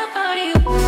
nobody